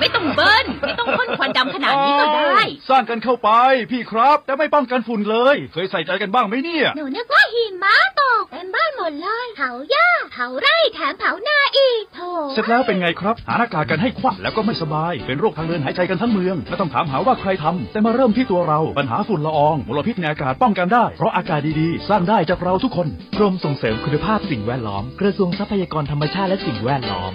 ไม่ต้องเบิ้ลไม่ต้องพ่นควันดำขนาดนี้ก็ได้ สร้างกันเข้าไป พี่ครับ แต่ไม่ป้องกันฝุ่นเลย เคยใส่ใจกันบ้างไหมเนี่ย หนูนึกว่าหิมะตกเต็มบ้านหมดเลยเผาหญ้าเผาไร่แถมเผานาอีกโถเสร็จแล้วเป็นไงครับ หาหน้ากากกันให้ควักแล้วก็ไม่สบาย เป็นโรคทางเดินหายใจกันทั้งเมืองไม่ต้องถามหาว่าใครทำแต่มาเริ่มที่ตัวเราปัญหาฝุ่นละอองมลพิษในอากาศป้องกันได้ เพราะอากาศดีๆ สร้างได้จากเราทุกคนกรมส่งเสริมคุณภาพสิ่งแวดล้อม กระทรวงทรัพยากรธรรมชาติและสิ่งแวดล้อม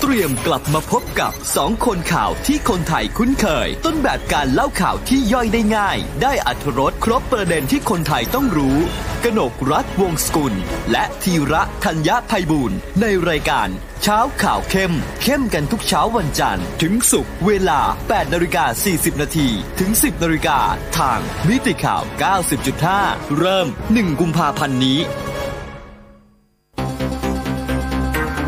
เตรียมกลับมาพบกับสองคนข่าวที่คนไทยคุ้นเคย ต้นแบบการเล่าข่าวที่ย่อยได้ง่าย ได้อัธรสครบประเด็นที่คนไทยต้องรู้ กนกรัฐวงศกุล และธีระธัญญาภัยบูรณ์ในรายการ เช้าข่าวเข้ม เข้มกันทุกเช้าวันจันทร์ ถึงศุกร์เวลา 8นาฬิกา40 นาทีถึง 10นาฬิกาทางมิติข่าว 90.5 เริ่ม 1 กุมภาพันธ์นี้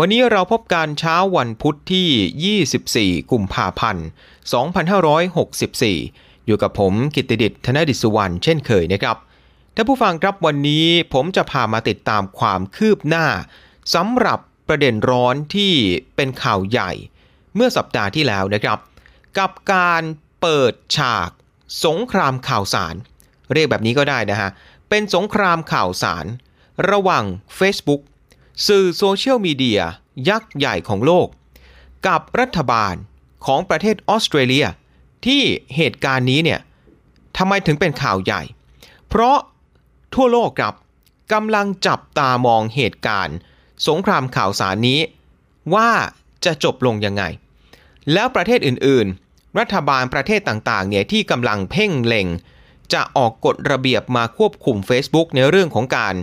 วันนี้เราพบกันเช้าวันพุทธที่ 24 กุมภาพันธ์ 2564 อยู่กับผมกิตติดิษฐ์ธนดิษสุวรรณเช่นเคยนะครับ ท่านผู้ฟังครับวันนี้ผมจะพามาติดตามความคืบหน้าสำหรับประเด็นร้อนที่เป็นข่าวใหญ่ เมื่อสัปดาห์ที่แล้วนะครับ กับการเปิดฉากสงครามข่าวสาร เรียกแบบนี้ก็ได้นะฮะ เป็นสงครามข่าวสาร ระหว่าง Facebook สื่อโซเชียลมีเดียยักษ์ใหญ่ของโลก กับรัฐบาลของประเทศออสเตรเลีย ที่เหตุการณ์นี้เนี่ยทำไมถึงเป็นข่าวใหญ่ เพราะทั่วโลกครับกำลังจับตามองเหตุการณ์ สงครามข่าวสารนี้ ว่าจะจบลงยังไง แล้วประเทศอื่นๆ รัฐบาลประเทศต่างๆเนี่ยที่กำลังเพ่งเล็ง จะออกกฎระเบียบมาควบคุม Facebook ในเรื่องของการ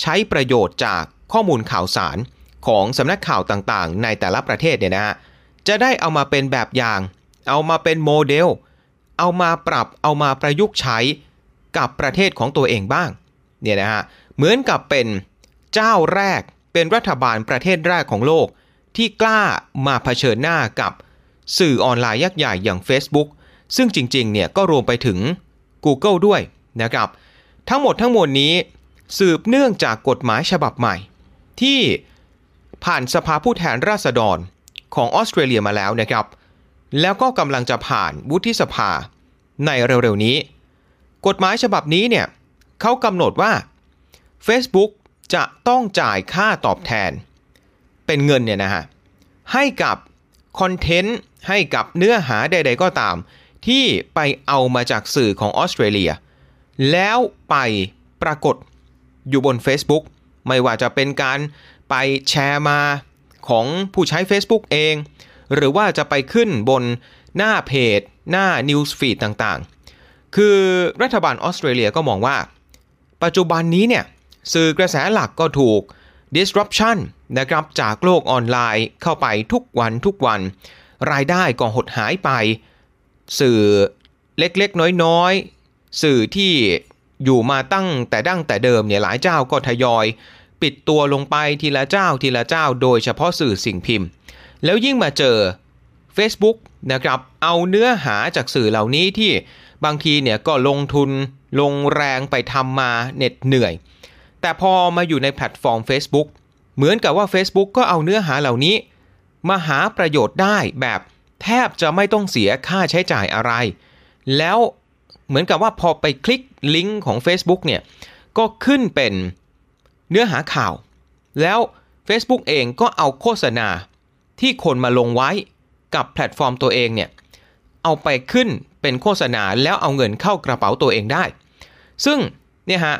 ใช้ประโยชน์จาก ข้อมูลข่าวสารของสำนักข่าวต่างๆ ในแต่ละประเทศเนี่ยนะฮะจะได้เอามาเป็นแบบอย่าง เอามาเป็นโมเดล เอามาปรับเอามาประยุกต์ใช้กับประเทศของตัวเองบ้างเนี่ยนะฮะเหมือนกับเป็นเจ้าแรกเป็นรัฐบาลประเทศแรกของโลก ที่กล้ามาเผชิญหน้ากับสื่อออนไลน์ยักษ์ใหญ่อย่าง Facebook ซึ่งจริงๆเนี่ยก็รวมไปถึง Google ด้วยนะครับ ทั้งหมดทั้งมวลนี้สืบเนื่องจากกฎหมายฉบับใหม่ ที่ผ่านสภาผู้แทนราษฎรของออสเตรเลียมาแล้วนะครับ แล้วก็กำลังจะผ่านวุฒิสภาในเร็วๆนี้ กฎหมายฉบับนี้เนี่ยเขากำหนดว่า Facebook จะต้องจ่ายค่าตอบแทน เป็นเงินเนี่ยนะฮะ ให้กับคอนเทนต์ให้กับเนื้อหาใด ๆ ก็ตาม ที่ไปเอามาจากสื่อของออสเตรเลีย แล้วไปปรากฏอยู่บน Facebook ไม่ว่าจะเป็นการไปแชร์มาของผู้ใช้ Facebook เอง หรือว่าจะไปขึ้นบนหน้าเพจ หน้า News Feed ต่างๆ คือรัฐบาลออสเตรเลียก็มองว่า ปัจจุบันนี้เนี่ย สื่อกระแสหลักก็ถูก disruption นะครับจากโลกออนไลน์เข้าไปทุกวันทุกวัน รายได้ก็หดหายไป สื่อเล็กๆ น้อยๆ สื่อที่ อยู่มาตั้งแต่ดั้งแต่เดิมเนี่ยหลายเจ้าก็ทยอย ปิดตัวลงไปทีละเจ้าทีละเจ้า โดยเฉพาะสื่อสิ่งพิมพ์ แล้วยิ่งมาเจอ Facebook นะครับเอาเนื้อหาจากสื่อเหล่านี้ที่บางทีเนี่ยก็ลงทุนลงแรงไปทำมาเหน็ดเหนื่อย แต่พอมาอยู่ในแพลตฟอร์ม Facebook เหมือนกับว่า Facebook ก็เอาเนื้อหาเหล่านี้ มาหาประโยชน์ได้แบบแทบจะไม่ต้องเสียค่าใช้จ่ายอะไร แล้ว เหมือนกับว่าพอไปคลิกลิงก์ของ Facebook เนี่ยก็ขึ้นเป็นเนื้อหาข่าว แล้ว Facebook เองก็เอาโฆษณาที่คนมาลงไว้กับแพลตฟอร์มตัวเองเนี่ยเอาไปขึ้นเป็นโฆษณาแล้วเอาเงินเข้ากระเป๋าตัวเองได้ ซึ่งเนี่ยฮะ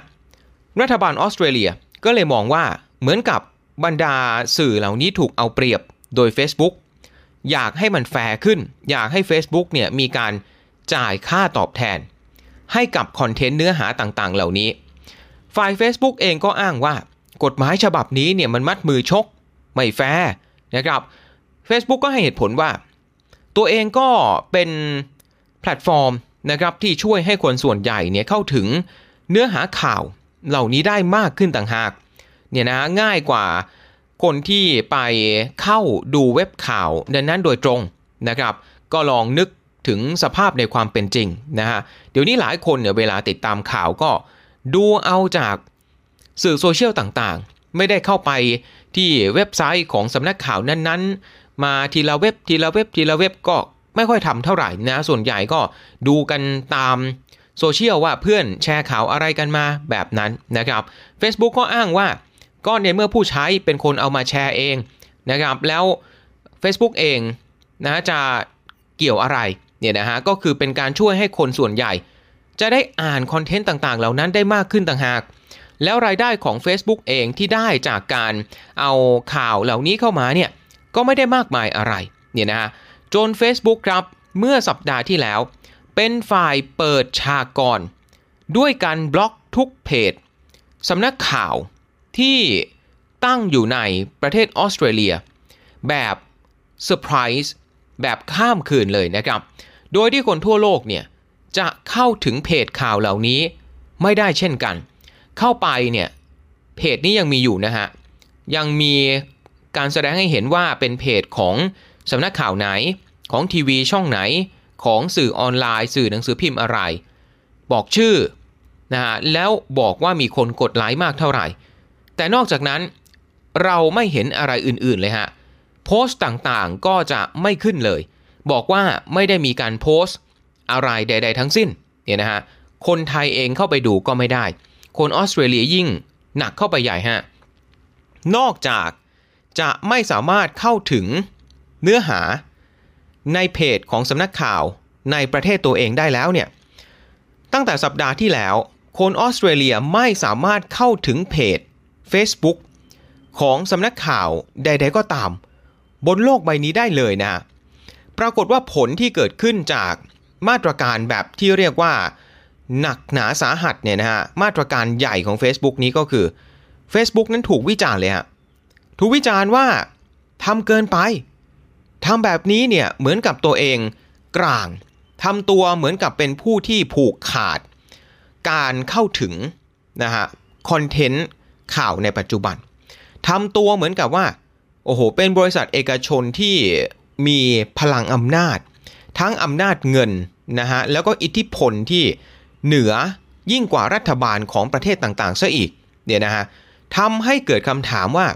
รัฐบาลออสเตรเลียก็เลยมองว่าเหมือนกับบรรดาสื่อเหล่านี้ถูกเอาเปรียบโดย Facebook อยากให้มันแฟร์ขึ้น อยากให้ Facebook เนี่ยมีการจ่ายค่าตอบแทน ให้กับคอนเทนต์เนื้อหาต่างๆ เหล่านี้ ฝ่าย Facebook เองก็อ้างว่ากฎหมายฉบับนี้เนี่ยมันมัดมือชก ไม่แฟร์นะครับ Facebook ก็ให้เหตุผลว่า ตัวเองก็เป็นแพลตฟอร์มนะครับที่ช่วยให้คนส่วนใหญ่เนี่ยเข้าถึงเนื้อหาข่าวเหล่านี้ได้มากขึ้นต่างหากเนี่ยนะง่ายกว่าคนที่ไปเข้าดูเว็บข่าวนั้นโดยตรงนะครับ ก็ลองนึก ถึงสภาพในความเป็นจริงนะฮะเดี๋ยวนี้หลายคนเนี่ยเวลาติดตามข่าวก็ดูเอาจากสื่อโซเชียลต่างๆ ไม่ได้เข้าไปที่เว็บไซต์ของสำนักข่าวนั้นๆ มาทีละเว็บทีละเว็บทีละเว็บก็ไม่ค่อยทำเท่าไหร่นะส่วนใหญ่ก็ดูกันตามโซเชียลว่าเพื่อนแชร์ข่าวอะไรกันมาแบบนั้นนะครับ Facebook ก็อ้างว่าก็ในเมื่อผู้ใช้เป็นคนเอามาแชร์เองนะครับ แล้ว Facebook เองนะจะเกี่ยวอะไร เนี่ยนะฮะก็คือเป็นการช่วยให้คนส่วนใหญ่ จะได้อ่านคอนเทนต์ต่างๆ เหล่านั้นได้มากขึ้นต่างหาก แล้วรายได้ของ Facebook เองที่ได้จากการเอาข่าวเหล่านี้เข้ามาเนี่ยก็ไม่ได้มากมายอะไรเนี่ยนะฮะจน Facebook ครับเมื่อสัปดาห์ที่แล้ว เป็นฝ่ายเปิดฉากก่อน ด้วยการบล็อกทุกเพจสำนักข่าวที่ตั้งอยู่ในประเทศออสเตรเลีย แบบเซอร์ไพรส์แบบข้ามคืนเลยนะครับ โดยที่คนทั่วโลกเนี่ยจะเข้าถึงเพจข่าวเหล่านี้ไม่ได้เช่นกัน เข้าไปเนี่ยเพจนี้ยังมีอยู่นะฮะ ยังมีการแสดงให้เห็นว่าเป็นเพจของสำนักข่าวไหนของทีวีช่องไหนของสื่อออนไลน์ สื่อหนังสือพิมพ์อะไร บอกชื่อนะฮะแล้วบอกว่ามีคนกดไลค์มากเท่าไหร่ แต่นอกจากนั้นเราไม่เห็นอะไรอื่นๆเลยฮะโพสต์ต่างๆก็จะไม่ขึ้นเลย บอกว่าไม่ได้มีการโพสต์อะไรใด ๆ ทั้งสิ้นเนี่ยนะฮะคนไทยเองเข้าไปดูก็ไม่ได้ คนออสเตรเลียยิ่งหนักเข้าไปใหญ่ฮะนอกจากจะไม่สามารถเข้าถึงเนื้อหาในเพจของสำนักข่าวในประเทศตัวเองได้แล้วเนี่ยตั้งแต่สัปดาห์ที่แล้ว คนออสเตรเลียไม่สามารถเข้าถึงเพจ Facebook ของสำนักข่าวใด ๆ ก็ตาม บนโลกใบนี้ได้เลยนะ ปรากฏว่าผลที่เกิดขึ้นจากมาตรการแบบที่เรียกว่าหนักหนาสาหัสเนี่ยนะฮะมาตรการใหญ่ของ Facebook นี้ก็คือ Facebook นั้นถูกวิจารณ์เลยฮะถูกวิจารณ์ว่าทำเกินไปทำแบบนี้เนี่ยเหมือนกับตัวเองกลางทำตัวเหมือนกับเป็นผู้ที่ผูกขาด การเข้าถึงนะฮะคอนเทนต์ข่าวในปัจจุบันทำตัวเหมือนกับว่าโอ้โหเป็นบริษัทเอกชนที่ มีพลังอำนาจ ทั้งอำนาจเงินนะฮะแล้วก็อิทธิพลที่เหนือยิ่งกว่ารัฐบาลของประเทศต่างๆซะอีกเนี่ยนะฮะทำให้เกิดคำถามว่า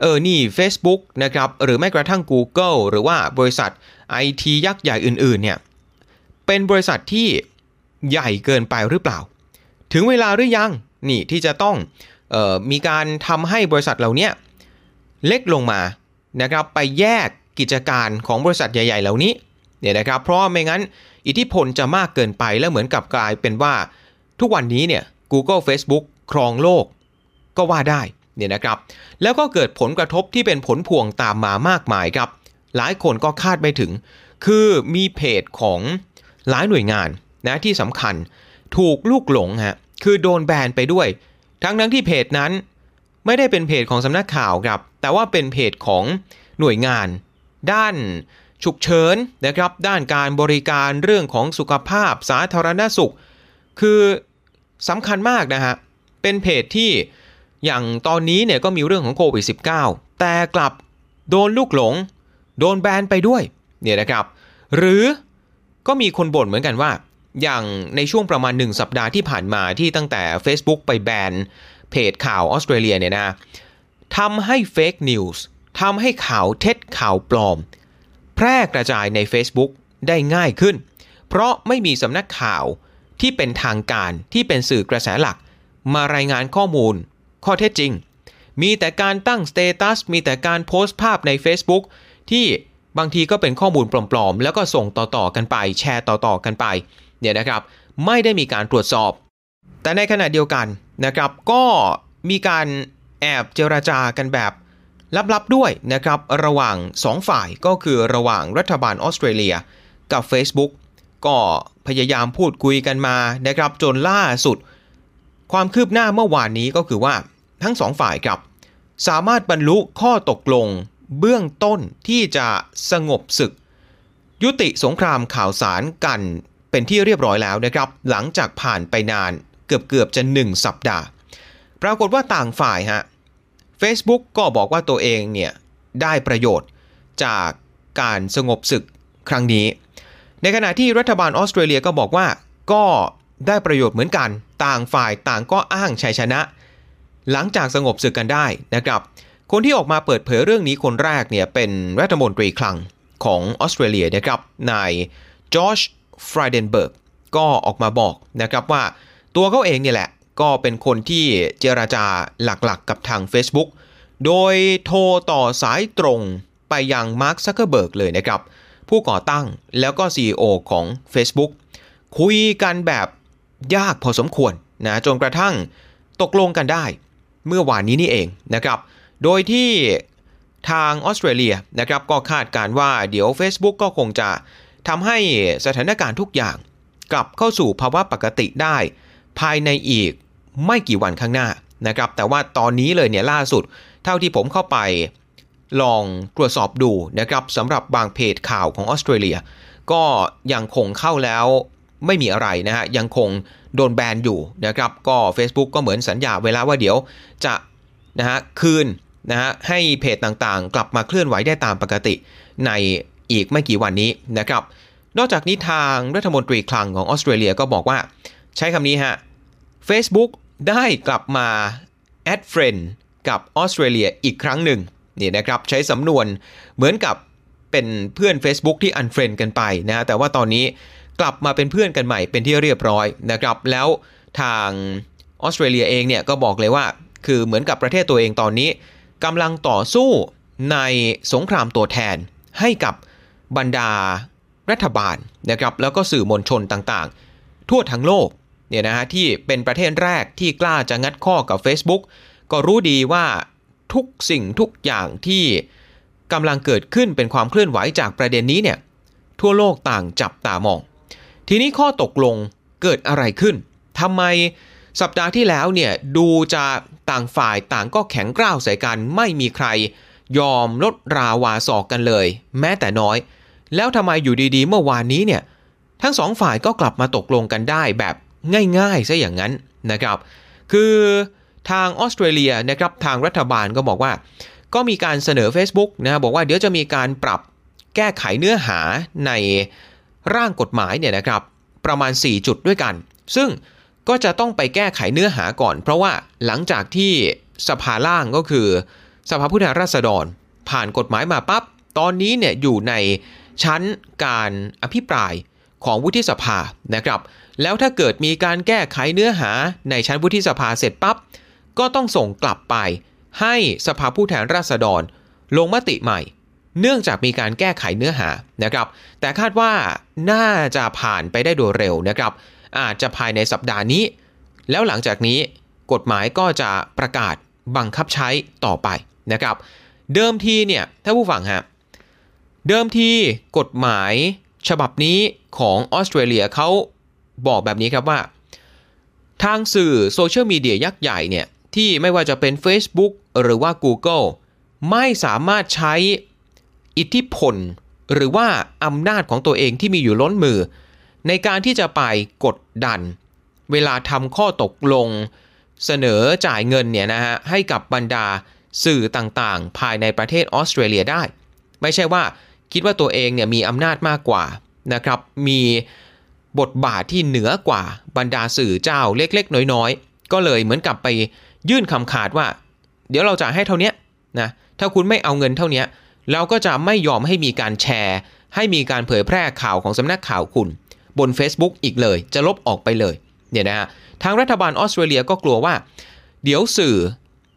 เออนี่ Facebook นะครับหรือแม้กระทั่ง Google หรือว่าบริษัท IT ยักษ์ใหญ่อื่นๆเนี่ยเป็นบริษัทที่ใหญ่เกินไปหรือเปล่า ถึงเวลาหรือยังนี่ที่จะต้องออมีการทำให้บริษัทเหล่านี้เล็กลงมานะครับไปแยก กิจการของบริษัทใหญ่ ๆ เหล่านี้เนี่ยนะครับเพราะไม่งั้นอิทธิพลจะมากเกินไปแล้วเหมือนกับกลายเป็นว่า ทุกวันนี้เนี่ย Google Facebook ครองโลกก็ว่าได้เนี่ยนะครับแล้วก็เกิดผลกระทบที่เป็นผลพวงตามมามากมายครับ หลายคนก็คาดไม่ถึง คือมีเพจของหลายหน่วยงานนะที่สำคัญถูกลูกหลงฮะคือโดนแบนไปด้วย ทั้งทั้งที่เพจนั้น ไม่ได้เป็นเพจของสำนักข่าวครับ แต่ว่าเป็นเพจของหน่วยงาน ด้านฉุกเฉินนะครับ ด้านการบริการเรื่องของสุขภาพสาธารณสุข คือสำคัญมากนะฮะ เป็นเพจที่อย่างตอนนี้เนี่ยก็มีเรื่องของโควิด -19 แต่กลับโดนลูกหลง โดนแบนไปด้วยเนี่ยนะครับ หรือก็มีคนบ่นเหมือนกันว่า อย่างในช่วงประมาณ 1 สัปดาห์ที่ผ่านมาที่ตั้งแต่ Facebook ไปแบนเพจข่าวออสเตรเลียเนี่ยนะทำให้ fake news ทำให้ข่าวเท็จข่าวปลอม แพร่กระจายใน Facebook ได้ง่ายขึ้น เพราะไม่มีสำนักข่าวที่เป็นทางการที่เป็นสื่อกระแสหลัก มารายงานข้อมูล ข้อเท็จจริง มีแต่การตั้ง status มีแต่การโพสต์ภาพใน Facebook ที่บางทีก็เป็นข้อมูลปลอมๆ แล้วก็ส่งต่อๆกันไป แชร์ต่อๆกันไปเนี่ยนะครับ ไม่ได้มีการตรวจสอบ แต่ในขณะเดียวกันนะครับก็มีการแอบเจราจากันแบบ ลับๆด้วยนะครับระหว่าง 2 ฝ่ายก็คือระหว่างรัฐบาลออสเตรเลียกับ Facebook ก็พยายามพูดคุยกันมานะครับจนล่าสุด ความคืบหน้าเมื่อวานนี้ก็คือว่าทั้งสองฝ่ายครับ สามารถบรรลุข้อตกลงเบื้องต้นที่จะสงบศึก ยุติสงครามข่าวสารกันเป็นที่เรียบร้อยแล้วนะครับ หลังจากผ่านไปนานเกือบเกือบจะ 1 สัปดาห์ ปรากฏว่าต่างฝ่ายฮะ Facebook ก็บอกว่าตัวเองเนี่ยได้ประโยชน์จากการสงบศึกครั้งนี้ ในขณะที่รัฐบาลออสเตรเลียก็บอกว่าก็ได้ประโยชน์เหมือนกัน ต่างฝ่ายต่างก็อ้างชัยชนะ หลังจากสงบศึกกันได้นะครับ คนที่ออกมาเปิดเผยเรื่องนี้คนแรกเนี่ยเป็นรัฐมนตรีคลังของออสเตรเลียนะครับนายจอร์จฟรายเดนเบิร์กก็ออกมาบอกนะครับว่าตัวเขาเองเนี่ยแหละ ก็เป็นคนที่เจรจาหลักๆกับทาง Facebook โดยโทรต่อสายตรงไปยังมาร์คซักเคอร์เบิร์กเลยนะครับ ผู้ก่อตั้งแล้วก็ CEO ของ Facebook คุยกันแบบยากพอสมควรนะจนกระทั่งตกลงกันได้ เมื่อวานนี้นี่เองนะครับ โดยที่ทางออสเตรเลียนะครับก็คาดการว่าเดี๋ยว Facebook ก็คงจะทำให้สถานการณ์ทุกอย่าง กลับเข้าสู่ภาวะปกติได้ ภายในอีก ไม่กี่วันข้างหน้านะครับ แต่ว่าตอนนี้เลยเนี่ยล่าสุด เท่าที่ผมเข้าไปลองตรวจสอบดูนะครับสำหรับบางเพจข่าวของออสเตรเลีย ก็ยังคงเข้าแล้วไม่มีอะไรนะฮะยังคงโดนแบนอยู่นะครับ ก็ Facebook ก็เหมือนสัญญาเวลาว่าเดี๋ยวจะนะฮะคืนนะฮะให้เพจต่างๆ กลับมาเคลื่อนไหวได้ตามปกติในอีกไม่กี่วันนี้นะครับ นอกจากนี้ทางรัฐมนตรีคลังของออสเตรเลียก็บอกว่า ใช้คำนี้ฮะ Facebook ได้กลับมา add friend กับออสเตรเลียอีกครั้งหนึ่งนี่นะครับใช้สำนวนเหมือนกับเป็นเพื่อน Facebook ที่ unfriend กันไปนะแต่ว่าตอนนี้กลับมาเป็นเพื่อนกันใหม่เป็นที่เรียบร้อยนะครับแล้วทางออสเตรเลียเองเนี่ยก็บอกเลยว่าคือเหมือนกับประเทศตัวเองตอนนี้กำลังต่อสู้ในสงครามตัวแทนให้กับบรรดารัฐบาลนะครับแล้วก็สื่อมวลชนต่างๆ ทั่วทั้งโลก เนี่ยนะฮะที่เป็นประเทศแรกที่กล้าจะงัดข้อกับ Facebook ก็รู้ดีว่าทุกสิ่งทุกอย่างที่กำลังเกิดขึ้นเป็นความเคลื่อนไหวจากประเด็นนี้เนี่ยทั่วโลกต่างจับตามอง ทีนี้ข้อตกลงเกิดอะไรขึ้นทำไมสัปดาห์ที่แล้วเนี่ยดูจะต่างฝ่ายต่างก็แข็งกร้าวใส่กันไม่มีใคร ยอมลดราวาศอกกันเลย แม้แต่น้อย แล้วทำไมอยู่ดีๆ เมื่อวานนี้เนี่ยทั้งสองฝ่ายก็กลับมาตกลงกันได้แบบ ง่ายๆซะอย่างนั้นนะครับ คือทางออสเตรเลียนะครับทางรัฐบาลก็บอกว่า ก็มีการเสนอ Facebook นะบอกว่าเดี๋ยวจะมีการปรับแก้ไขเนื้อหาในร่างกฎหมายเนี่ยนะครับประมาณ 4 จุดด้วยกัน ซึ่งก็จะต้องไปแก้ไขเนื้อหาก่อน เพราะว่าหลังจากที่สภาล่างก็คือ สภาผู้แทนราษฎร ผ่านกฎหมายมาปับ๊บตอนนี้เนี่ยอยู่ในชั้นการอภิปรายของวุฒิสภานะครับ แล้วถ้าเกิดมีการแก้ไขเนื้อหาในชั้นวุฒิสภาเสร็จปับ๊บก็ต้องส่งกลับไป ให้สภาผู้แทนราษฎร ลงมติใหม่ เนื่องจากมีการแก้ไขเนื้อหานะครับ แต่คาดว่าน่าจะผ่านไปได้โดยเร็วนะครับ อาจจะภายในสัปดาห์นี้ แล้วหลังจากนี้กฎหมายก็จะประกาศบังคับใช้ต่อไปนะครับ เดิมทีเนี่ยถ้าผู้ฟังฮะเดิมทีกฎหมายฉบับนี้ของออสเตรเลียเขา บอกแบบนี้ครับว่า ทางสื่อโซเชียลมีเดียยักษ์ใหญ่เนี่ยที่ไม่ว่าจะเป็น Facebook หรือว่า Google ไม่สามารถใช้อิทธิพล หรือว่าอำนาจของตัวเองที่มีอยู่ล้นมือ ในการที่จะไปกดดัน เวลาทำข้อตกลง เสนอจ่ายเงินเนี่ยนะฮะให้กับบรรดาสื่อต่างๆ ภายในประเทศออสเตรเลียได้ ไม่ใช่ว่าคิดว่าตัวเองเนี่ยมีอำนาจมากกว่านะครับ มี บทบาทที่เหนือกว่าบรรดาสื่อเจ้าเล็กๆ น้อยๆ ก็เลยเหมือนกับไปยื่นคำขาดว่า เดี๋ยวเราจะให้เท่านี้นะถ้าคุณไม่เอาเงินเท่านี้เราก็จะไม่ยอมให้มีการแชร์ ให้มีการเผยแพร่ข่าวของสำนักข่าวคุณ บน Facebook อีกเลย จะลบออกไปเลยเนี่ยนะฮะทางรัฐบาลออสเตรเลียก็กลัวว่า เดี๋ยวสื่อ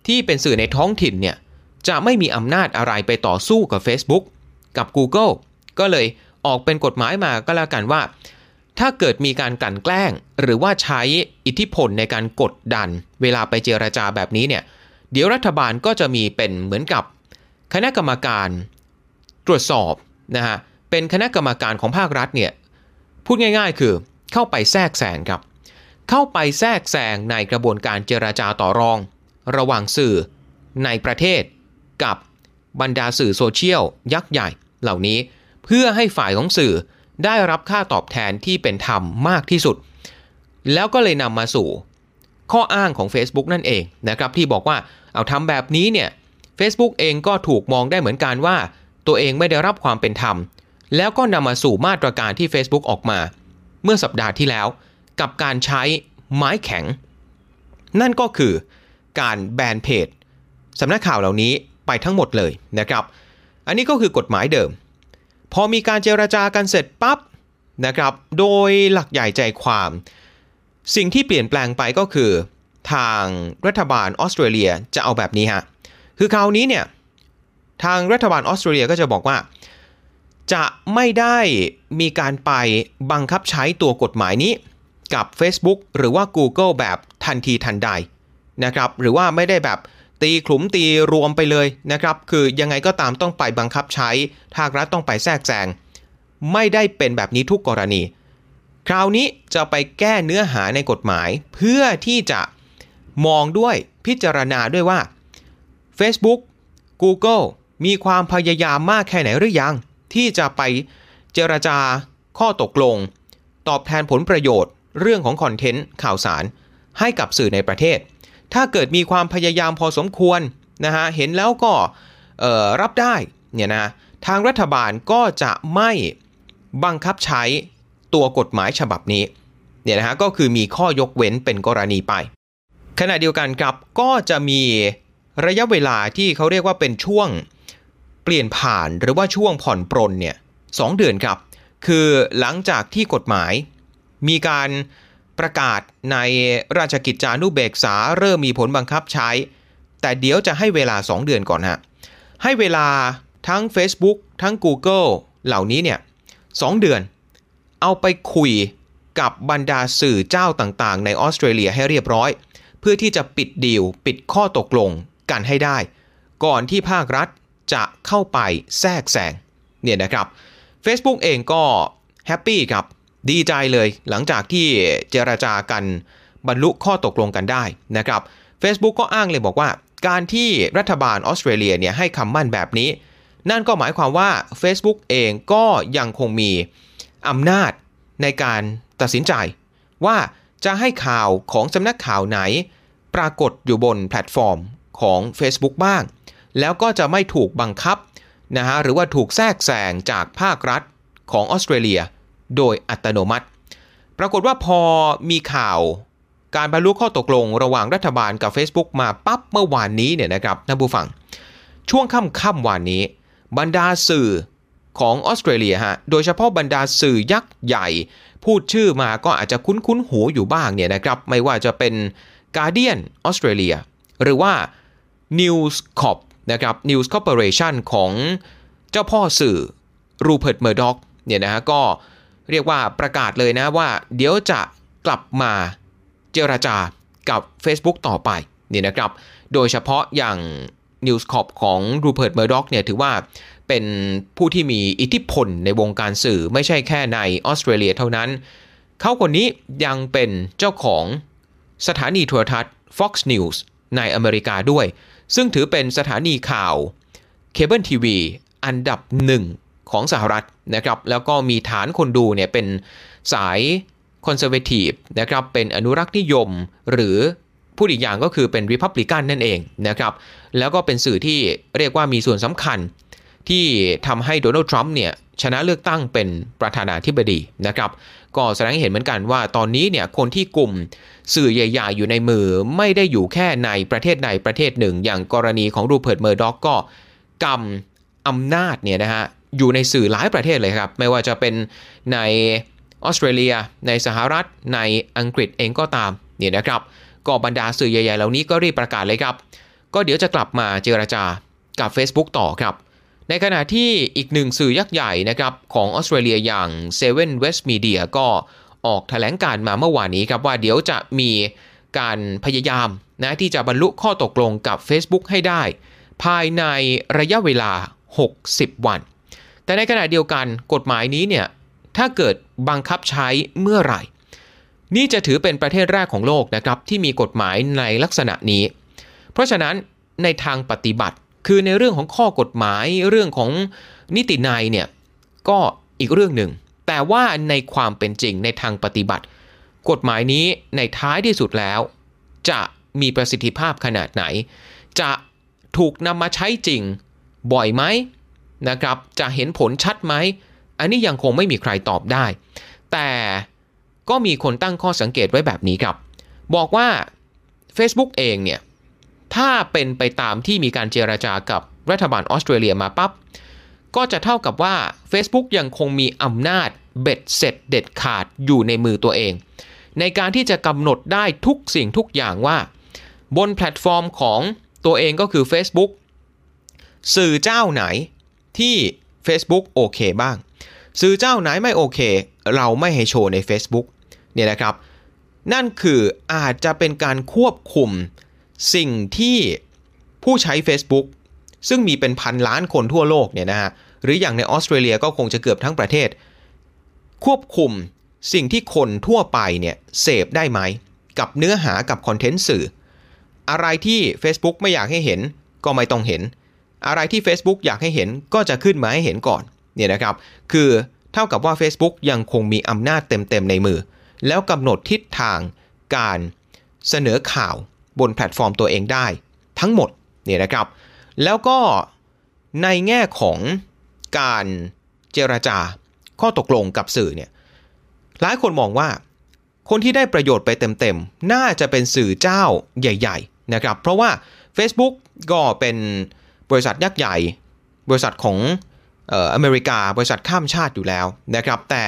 ที่เป็นสื่อในท้องถิ่นเนี่ยจะไม่มีอำนาจอะไรไปต่อสู้กับ Facebook กับ Google ก็เลยออกเป็นกฎหมายมาก็แล้วกันว่า ถ้าเกิดมีการกลั่นแกล้ง หรือว่าใช้อิทธิพลในการกดดัน เวลาไปเจรจาแบบนี้เนี่ยเดี๋ยวรัฐบาลก็จะมีเป็นเหมือนกับคณะกรรมการตรวจสอบนะฮะเป็นคณะกรรมการของภาครัฐเนี่ยพูดง่ายๆ คือเข้าไปแทรกแซงครับ เข้าไปแทรกแซงในกระบวนการเจราจาต่อรอง ระหว่างสื่อในประเทศ กับบรรดาสื่อโซเชียลยักษ์ใหญ่เหล่านี้ เพื่อให้ฝ่ายของสื่อ ได้รับค่าตอบแทนที่เป็นธรรมมากที่สุด แล้วก็เลยนำมาสู่ ข้ออ้างของ Facebook นั่นเองนะครับที่บอกว่าเอาทำแบบนี้เนี่ย Facebook เองก็ถูกมองได้เหมือนกันว่า ตัวเองไม่ได้รับความเป็นธรรม แล้วก็นำมาสู่มาตรการที่ Facebook ออกมา เมื่อสัปดาห์ที่แล้ว กับการใช้ไม้แข็ง นั่นก็คือการแบนเพจสำนักข่าวเหล่านี้ไปทั้งหมดเลยนะครับ อันนี้ก็คือกฎหมายเดิม พอมีการเจราจากันเสร็จปั๊บนะครับ โดยหลักใหญ่ใจความ สิ่งที่เปลี่ยนแปลงไปก็คือ ทางรัฐบาลออสเตรเลียจะเอาแบบนี้ฮะ คือคราวนี้เนี่ย ทางรัฐบาลออสเตรเลียก็จะบอกว่า จะไม่ได้มีการไปบังคับใช้ตัวกฎหมายนี้ กับ Facebook หรือว่า Google แบบทันทีทันใดนะครับ หรือว่าไม่ได้แบบ ตีขลุมตีรวมไปเลยนะครับ คือยังไงก็ตามต้องไปบังคับใช้ภาครัฐต้องไปแทรกแซงไม่ได้เป็นแบบนี้ทุกกรณี คราวนี้จะไปแก้เนื้อหาในกฎหมาย เพื่อที่จะมองด้วยพิจารณาด้วยว่า Facebook Google มีความพยายามมากแค่ไหนหรือยัง ที่จะไปเจรจาข้อตกลง ตอบแทนผลประโยชน์ เรื่องของคอนเทนต์ข่าวสารให้กับสื่อในประเทศ ถ้าเกิดมีความพยายามพอสมควรนะฮะเห็นแล้วก็รับได้เนี่ยนะทางรัฐบาลก็จะไม่บังคับใช้ตัวกฎหมายฉบับนี้เนี่ยนะฮะก็คือมีข้อยกเว้นเป็นกรณีไป ขณะเดียวกันครับก็จะมีระยะเวลาที่เขาเรียกว่าเป็นช่วงเปลี่ยนผ่านหรือว่าช่วงผ่อนปรนเนี่ยสเดือนครับ คือหลังจากที่กฎหมายมีการ ประกาศในราชกิจจานุเบกษาเริ่มมีผลบังคับใช้ แต่เดี๋ยวจะให้เวลา 2 เดือนก่อนฮะให้เวลาทั้ง Facebook ทั้ง Google เหล่านี้เนี่ยสเดือน เอาไปคุยกับบรรดาสื่อเจ้าต่างๆ ในออสเตรเลียให้เรียบร้อย เพื่อที่จะปิดดีลปิดข้อตกลงกันให้ได้ ก่อนที่ภาครัฐจะเข้าไปแทรกแซงเนี่ยนะครับ Facebook เองก็แฮปปี้ครับ ดีใจเลยหลังจากที่เจราจากันบรรลุข้อตกลงกันได้นะครับ Facebook ก็อ้างเลยบอกว่า การที่รัฐบาลออสเตรเลียเนี่ยให้คำมั่นแบบนี้ นั่นก็หมายความว่า Facebook เองก็ยังคงมีอำนาจในการตัดสินใจ ว่าจะให้ข่าวของสำนักข่าวไหน ปรากฏอยู่บนแพลตฟอร์มของ Facebook บ้าง แล้วก็จะไม่ถูกบังคับนะฮะหรือว่าถูกแทรกแซงจากภาครัฐของออสเตรเลีย โดยอัตโนมัติ ปรากฏว่าพอมีข่าวการบรรลุข้อตกลงระหว่างรัฐบาลกับ Facebook มาปั๊บเมื่อวานนี้เนี่ยนะครับท่านผู้ฟัง ช่วงค่ำค่ำวานนี้ บรรดาสื่อของออสเตรเลียฮะโดยเฉพาะบรรดาสื่อยักษ์ใหญ่ พูดชื่อมาก็อาจจะคุ้นๆหูอยู่บ้างเนี่ยนะครับ ไม่ว่าจะเป็น Guardian ออสเตรเลียหรือว่า News Corp นะครับ News Corporation ของเจ้าพ่อสื่อรูเพิร์ตเมอร์ด็อกเนี่ยนะฮะก็เรียกว่าประกาศเลยนะว่า เดี๋ยวจะกลับมาเจรจากับ Facebook ต่อไปนี่นะครับ โดยเฉพาะอย่าง News Corp ของรูเพิร์ตเมอร์ด็อกเนี่ยถือว่าเป็นผู้ที่มีอิทธิพลในวงการสื่อไม่ใช่แค่ในออสเตรเลียเท่านั้น เขาคนนี้ยังเป็นเจ้าของสถานีโทรทัศน์ Fox News ในอเมริกาด้วย ซึ่งถือเป็นสถานีข่าวเคเบิลทีวีอันดับหนึ่ง ของสหรัฐนะครับแล้วก็มีฐานคนดูเนี่ยเป็นสาย conservative นะครับเป็นอนุรักษ์นิยม หรือพูดอีกอย่างก็คือเป็นริพับลิกันนั่นเองนะครับแล้วก็เป็นสื่อที่เรียกว่ามีส่วนสำคัญที่ทำให้โดนัลด์ทรัมป์เนี่ยชนะเลือกตั้งเป็นประธานาธิบดีนะครับก็แสดงให้เห็นเหมือนกันว่าตอนนี้เนี่ยคนที่กลุ่มสื่อใหญ่ๆ อยู่ในมือไม่ได้อยู่แค่ในประเทศใดประเทศหนึ่ง อย่างกรณีของรูเพิร์ตเมอร์ด็อกก็กำอำนาจเนี่ยนะฮะ อยู่ในสื่อหลายประเทศเลยครับ ไม่ว่าจะเป็นในออสเตรเลีย ในสหรัฐ ในอังกฤษเองก็ตามเนี่ยนะครับก็บรรดาสื่อใหญ่ๆเหล่านี้ก็รีบประกาศเลยครับ ก็เดี๋ยวจะกลับมาเจราจากับ Facebook ต่อครับ ในขณะที่อีกหนึ่งสื่อยักษ์ใหญ่นะครับของออสเตรเลียอย่าง Seven West Media ก็ออกแถลงการมาเมื่อวานนี้ครับว่าเดี๋ยวจะมีการพยายามนะที่จะบรรลุข้อตกลงกับ Facebook ให้ได้ ภายในระยะเวลา 60 วัน แต่ในขณะเดียวกันกฎหมายนี้เนี่ยถ้าเกิดบังคับใช้เมื่อไหร่ นี่จะถือเป็นประเทศแรกของโลกนะครับที่มีกฎหมายในลักษณะนี้ เพราะฉะนั้นในทางปฏิบัติคือในเรื่องของข้อกฎหมายเรื่องของนิตินัยเนี่ยก็อีกเรื่องหนึ่ง แต่ว่าในความเป็นจริงในทางปฏิบัติ กฎหมายนี้ในท้ายที่สุดแล้ว จะมีประสิทธิภาพขนาดไหน จะถูกนำมาใช้จริงบ่อยไหม นะครับ จะเห็นผลชัดไหม อันนี้ยังคงไม่มีใครตอบได้ แต่ก็มีคนตั้งข้อสังเกตไว้แบบนี้ครับ บอกว่า Facebook เองเนี่ย ถ้าเป็นไปตามที่มีการเจราจากับรัฐบาลออสเตรเลียมาปับ๊บ ก็จะเท่ากับว่า Facebook ยังคงมีอำนาจเบ็ดเสร็จเด็ดขาดอยู่ในมือตัวเอง ในการที่จะกำหนดได้ทุกสิ่งทุกอย่างว่า บนแพลตฟอร์มของตัวเองก็คือ Facebook สื่อเจ้าไหน ที่ Facebook โอเคบ้าง สื่อเจ้าไหนไม่โอเค เราไม่ให้โชว์ใน Facebook เนี่ยนะครับ นั่นคืออาจจะเป็นการควบคุมสิ่งที่ผู้ใช้ Facebook ซึ่งมีเป็นพันล้านคนทั่วโลกเนี่ยนะฮะหรืออย่างในออสเตรเลียก็คงจะเกือบทั้งประเทศ ควบคุมสิ่งที่คนทั่วไปเนี่ยเสพได้ไหม กับเนื้อหากับคอนเทนต์สื่อ อะไรที่ Facebook ไม่อยากให้เห็นก็ไม่ต้องเห็น อะไรที่ Facebook อยากให้เห็นก็จะขึ้นมาให้เห็นก่อนเนี่ยนะครับ คือเท่ากับว่า Facebook ยังคงมีอำนาจเต็มๆในมือ แล้วกำหนดทิศทางการเสนอข่าวบนแพลตฟอร์มตัวเองได้ ทั้งหมดเนี่ยนะครับ แล้วก็ในแง่ของการเจรจาข้อตกลงกับสื่อเนี่ยหลายคนมองว่าคนที่ได้ประโยชน์ไปเต็มๆ น่าจะเป็นสื่อเจ้าใหญ่ ๆ นะครับ เพราะว่า Facebook ก็เป็น บริษัทยักษ์ใหญ่ บริษัทของเอออเมริกา บริษัทข้ามชาติอยู่แล้วนะครับแต่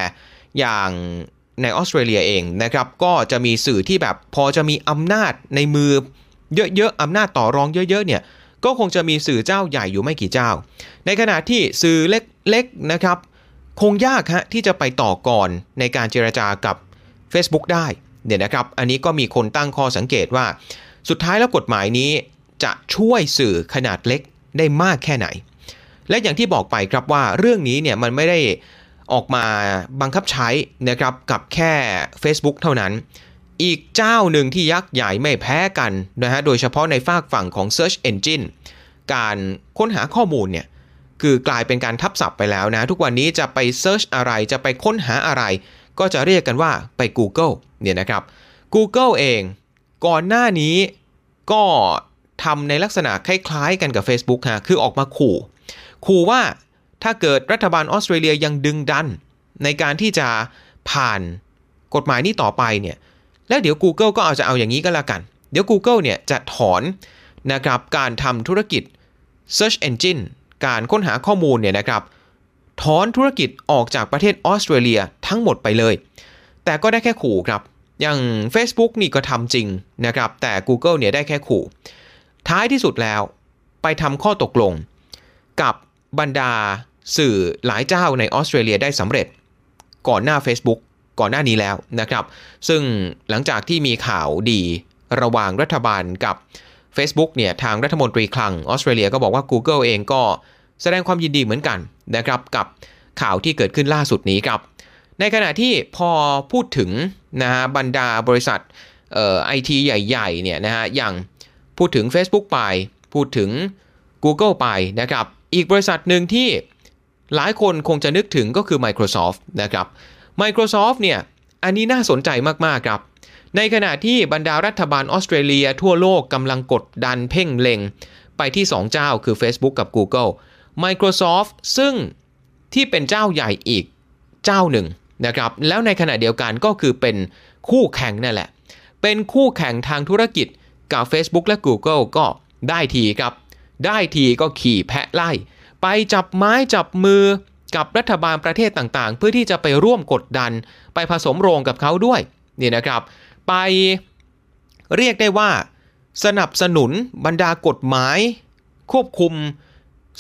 อย่างในออสเตรเลียเองนะครับก็จะมีสื่อที่แบบพอจะมีอำนาจในมือเยอะๆอำนาจต่อรองเยอะๆเนี่ยก็คงจะมีสื่อเจ้าใหญ่อยู่ไม่กี่เจ้า ในขณะที่สื่อเล็กๆนะครับ คงยากฮะที่จะไปต่อก่อนในการเจรจากับ Facebook ได้เนี่ยนะครับ อันนี้ก็มีคนตั้งข้อสังเกตว่า สุดท้ายแล้วกฎหมายนี้จะช่วยสื่อขนาดเล็ก ได้มากแค่ไหน และอย่างที่บอกไปครับว่าเรื่องนี้เนี่ยมันไม่ได้ออกมาบังคับใช้นะครับกับแค่ Facebook เท่านั้น อีกเจ้าหนึ่งที่ยักษ์ใหญ่ไม่แพ้กันนะฮะโดยเฉพาะในฝากฝั่งของ Search Engine การค้นหาข้อมูลเนี่ยคือกลายเป็นการทับศัพท์ไปแล้วนะ ทุกวันนี้จะไป Search อะไรจะไปค้นหาอะไร ก็จะเรียกกันว่าไป Google เนี่ยนะครับ Google เอง ก่อนหน้านี้ก็ ทำในลักษณะคล้ายๆ กันกับ Facebook ฮะคือออกมาขู่ขู่ว่าถ้าเกิดรัฐบาลออสเตรเลียยังดึงดัน ในการที่จะผ่านกฎหมายนี้ต่อไปเนี่ยแล้วเดี๋ยว Google ก็เอาจะเอาอย่างนี้ก็แล้วกัน เดี๋ยว Google เนี่ยจะถอนนะครับการทำธุรกิจ Search Engine การค้นหาข้อมูลเนี่ยนะครับถอนธุรกิจออกจากประเทศออสเตรเลียทั้งหมดไปเลย แต่ก็ได้แค่ขู่ครับ อย่าง Facebook นี่ก็ทำจริงนะครับ แต่ Google เนี่ยได้แค่ขู่ ท้ายที่สุดแล้วไปทำข้อตกลง กับบรรดาสื่อหลายเจ้าในออสเตรเลียได้สำเร็จ ก่อนหน้า Facebook ก่อนหน้านี้แล้วนะครับ ซึ่งหลังจากที่มีข่าวดีระหว่างรัฐบาลกับ Facebook เนี่ยทางรัฐมนตรีคลังออสเตรเลียก็บอกว่า Google เองก็แสดงความยินดีเหมือนกันนะครับกับข่าวที่เกิดขึ้นล่าสุดนี้ครับ ในขณะที่พอพูดถึงนะฮะบรรดาบริษัทเอไอทีใหญ่ๆเนี่ยนะฮะอย่าง พูดถึง Facebook ไป พูดถึง Google ไปนะครับ อีกบริษัทหนึ่งที่หลายคนคงจะนึกถึงก็คือ Microsoft นะครับ Microsoft เนี่ย อันนี้น่าสนใจมาก ๆ ครับ ในขณะที่บรรดารัฐบาลออสเตรเลียทั่วโลกกำลังกดดันเพ่งเล็ง ไปที่ 2 เจ้าคือ Facebook กับ Google Microsoft ซึ่งที่เป็นเจ้าใหญ่อีกเจ้าหนึ่งนะครับ แล้วในขณะเดียวกันก็คือเป็นคู่แข่งนั่นแหละ เป็นคู่แข่งทางธุรกิจ กับ Facebook และ Google ก็ได้ทีครับ ได้ทีก็ขี่แพะไล่ ไปจับไม้จับมือกับรัฐบาลประเทศต่างๆ เพื่อที่จะไปร่วมกดดัน ไปผสมโรงกับเขาด้วยนี่นะครับ ไปเรียกได้ว่า สนับสนุนบรรดากฎหมาย ควบคุม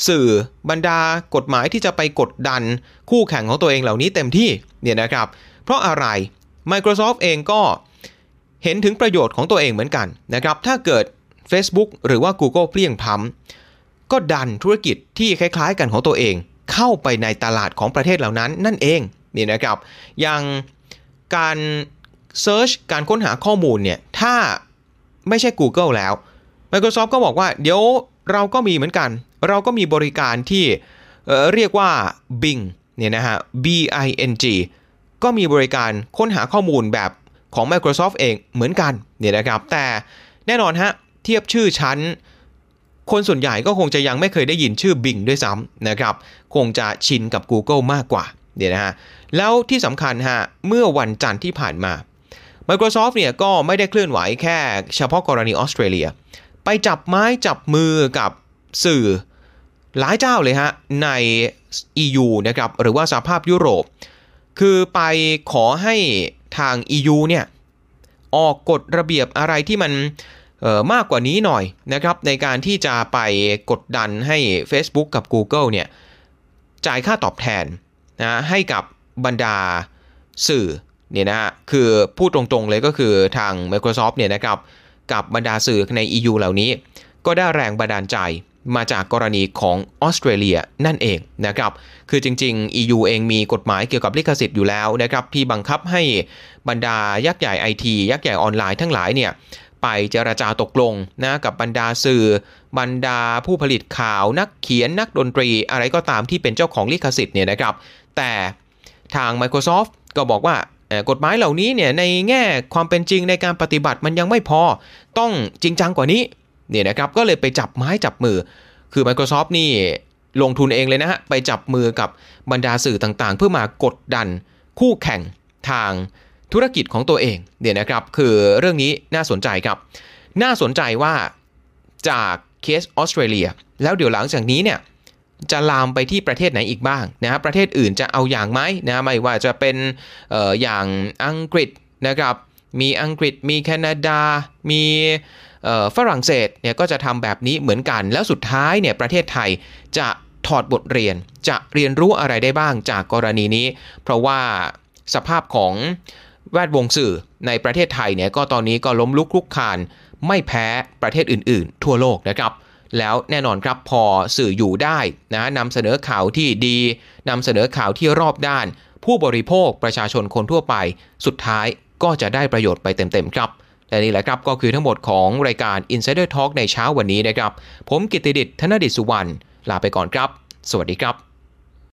สื่อบรรดากฎหมายที่จะไปกดดัน คู่แข่งของตัวเองเหล่านี้เต็มที่เนี่ยนะครับ เพราะอะไร Microsoft เองก็ เห็นถึงประโยชน์ของตัวเองเหมือนกันนะครับ ถ้าเกิด Facebook หรือว่า Google เปลี่ยงพล้ำก็ดันธุรกิจที่คล้ายๆ กันของตัวเอง เข้าไปในตลาดของประเทศเหล่านั้นนั่นเองนี่นะครับ อย่างการเซิร์ชการค้นหาข้อมูลเนี่ย ถ้าไม่ใช่ Google แล้ว Microsoft ก็บอกว่าเดี๋ยวเราก็มีเหมือนกัน เราก็มีบริการที่เอ่อเรียกว่า Bing เนี่ยนะฮะ B I N G ก็มีบริการค้นหาข้อมูลแบบ ของ Microsoft เองเหมือนกันเนี่ยนะครับ แต่แน่นอนฮะเทียบชื่อชั้น คนส่วนใหญ่ก็คงจะยังไม่เคยได้ยินชื่อ Bing ด้วยซ้ำนะครับ คงจะชินกับ Google มากกว่าเนี่ยนะฮะแล้วที่สำคัญฮะเมื่อวันจันทร์ที่ผ่านมา Microsoft เนี่ยก็ไม่ได้เคลื่อนไหวแค่เฉพาะกรณีออสเตรเลีย ไปจับไม้จับมือกับสื่อหลายเจ้าเลยฮะ ใน EU นะครับ หรือว่าสหภาพยุโรป คือไปขอให้ ทาง EU เนี่ยออกกฎระเบียบอะไรที่มันออมากกว่านี้หน่อยนะครับ ในการที่จะไปกดดันให้ Facebook กับ Google เนี่ยจ่ายค่าตอบแทนนะให้กับบรรดาสื่อเนี่ยนะฮะคือพูดตรงๆเลยก็คือทาง Microsoft เนี่ยนะครับกับบรรดาสื่อใน EU เหล่านี้ ก็ได้แรงบันดาลใจ มาจากกรณีของออสเตรเลียนั่นเองนะครับ คือจริง ๆ EU เองมีกฎหมายเกี่ยวกับลิขสิทธิ์อยู่แล้วนะครับที่บังคับให้บรรดายักษ์ใหญ่ไอทียักษ์ใหญ่ออนไลน์ทั้งหลายเนี่ยไปเจราจาตกลงนะกับบรรดาสื่อ บรรดาผู้ผลิตข่าวนักเขียนนักดนตรีอะไรก็ตามที่เป็นเจ้าของลิขสิทธิ์เนี่ยนะครับ แต่ทาง Microsoft ก็บอกว่ากฎหมายเหล่านี้เนี่ยในแง่ความเป็นจริงในการปฏิบัติมันยังไม่พอ ต้องจริงจังกว่านี้ เนี่ยนะครับก็เลยไปจับไม้จับมือ คือ Microsoft นี่ลงทุนเองเลยนะฮะไปจับมือกับบรรดาสื่อต่างๆ เพื่อมากดดันคู่แข่งทางธุรกิจของตัวเองเนี่ยนะครับคือเรื่องนี้น่าสนใจครับ น่าสนใจว่าจากเคสออสเตรเลียแล้วเดี๋ยวหลังจากนี้เนี่ยจะลามไปที่ประเทศไหนอีกบ้างนะประเทศอื่นจะเอาอย่างไหมนะไม่ว่าจะเป็นอออย่างอังกฤษนะครับมีอังกฤษมีแคนาดา มี ฝรั่งเศสเนี่ยก็จะทำแบบนี้เหมือนกัน แล้วสุดท้ายเนี่ยประเทศไทยจะถอดบทเรียนจะเรียนรู้อะไรได้บ้างจากกรณีนี้ เพราะว่าสภาพของแวดวงสื่อในประเทศไทยเนี่ยก็ตอนนี้ก็ล้มลุกคลุกคานไม่แพ้ประเทศอื่น ๆ ทั่วโลกนะครับแล้วแน่นอนครับพอสื่ออยู่ได้นะนำเสนอข่าวที่ดีนำเสนอข่าวที่รอบด้าน ผู้บริโภคประชาชนคนทั่วไป สุดท้ายก็จะได้ประโยชน์ไปเต็ม ๆ ครับ และนี่แหละครับก็คือทั้งหมดของรายการ Insider Talk ในเช้าวันนี้นะครับ ผมกิตติดิษฐ์ธนดิษฐ์สุวรรณลาไปก่อนครับ สวัสดีครับ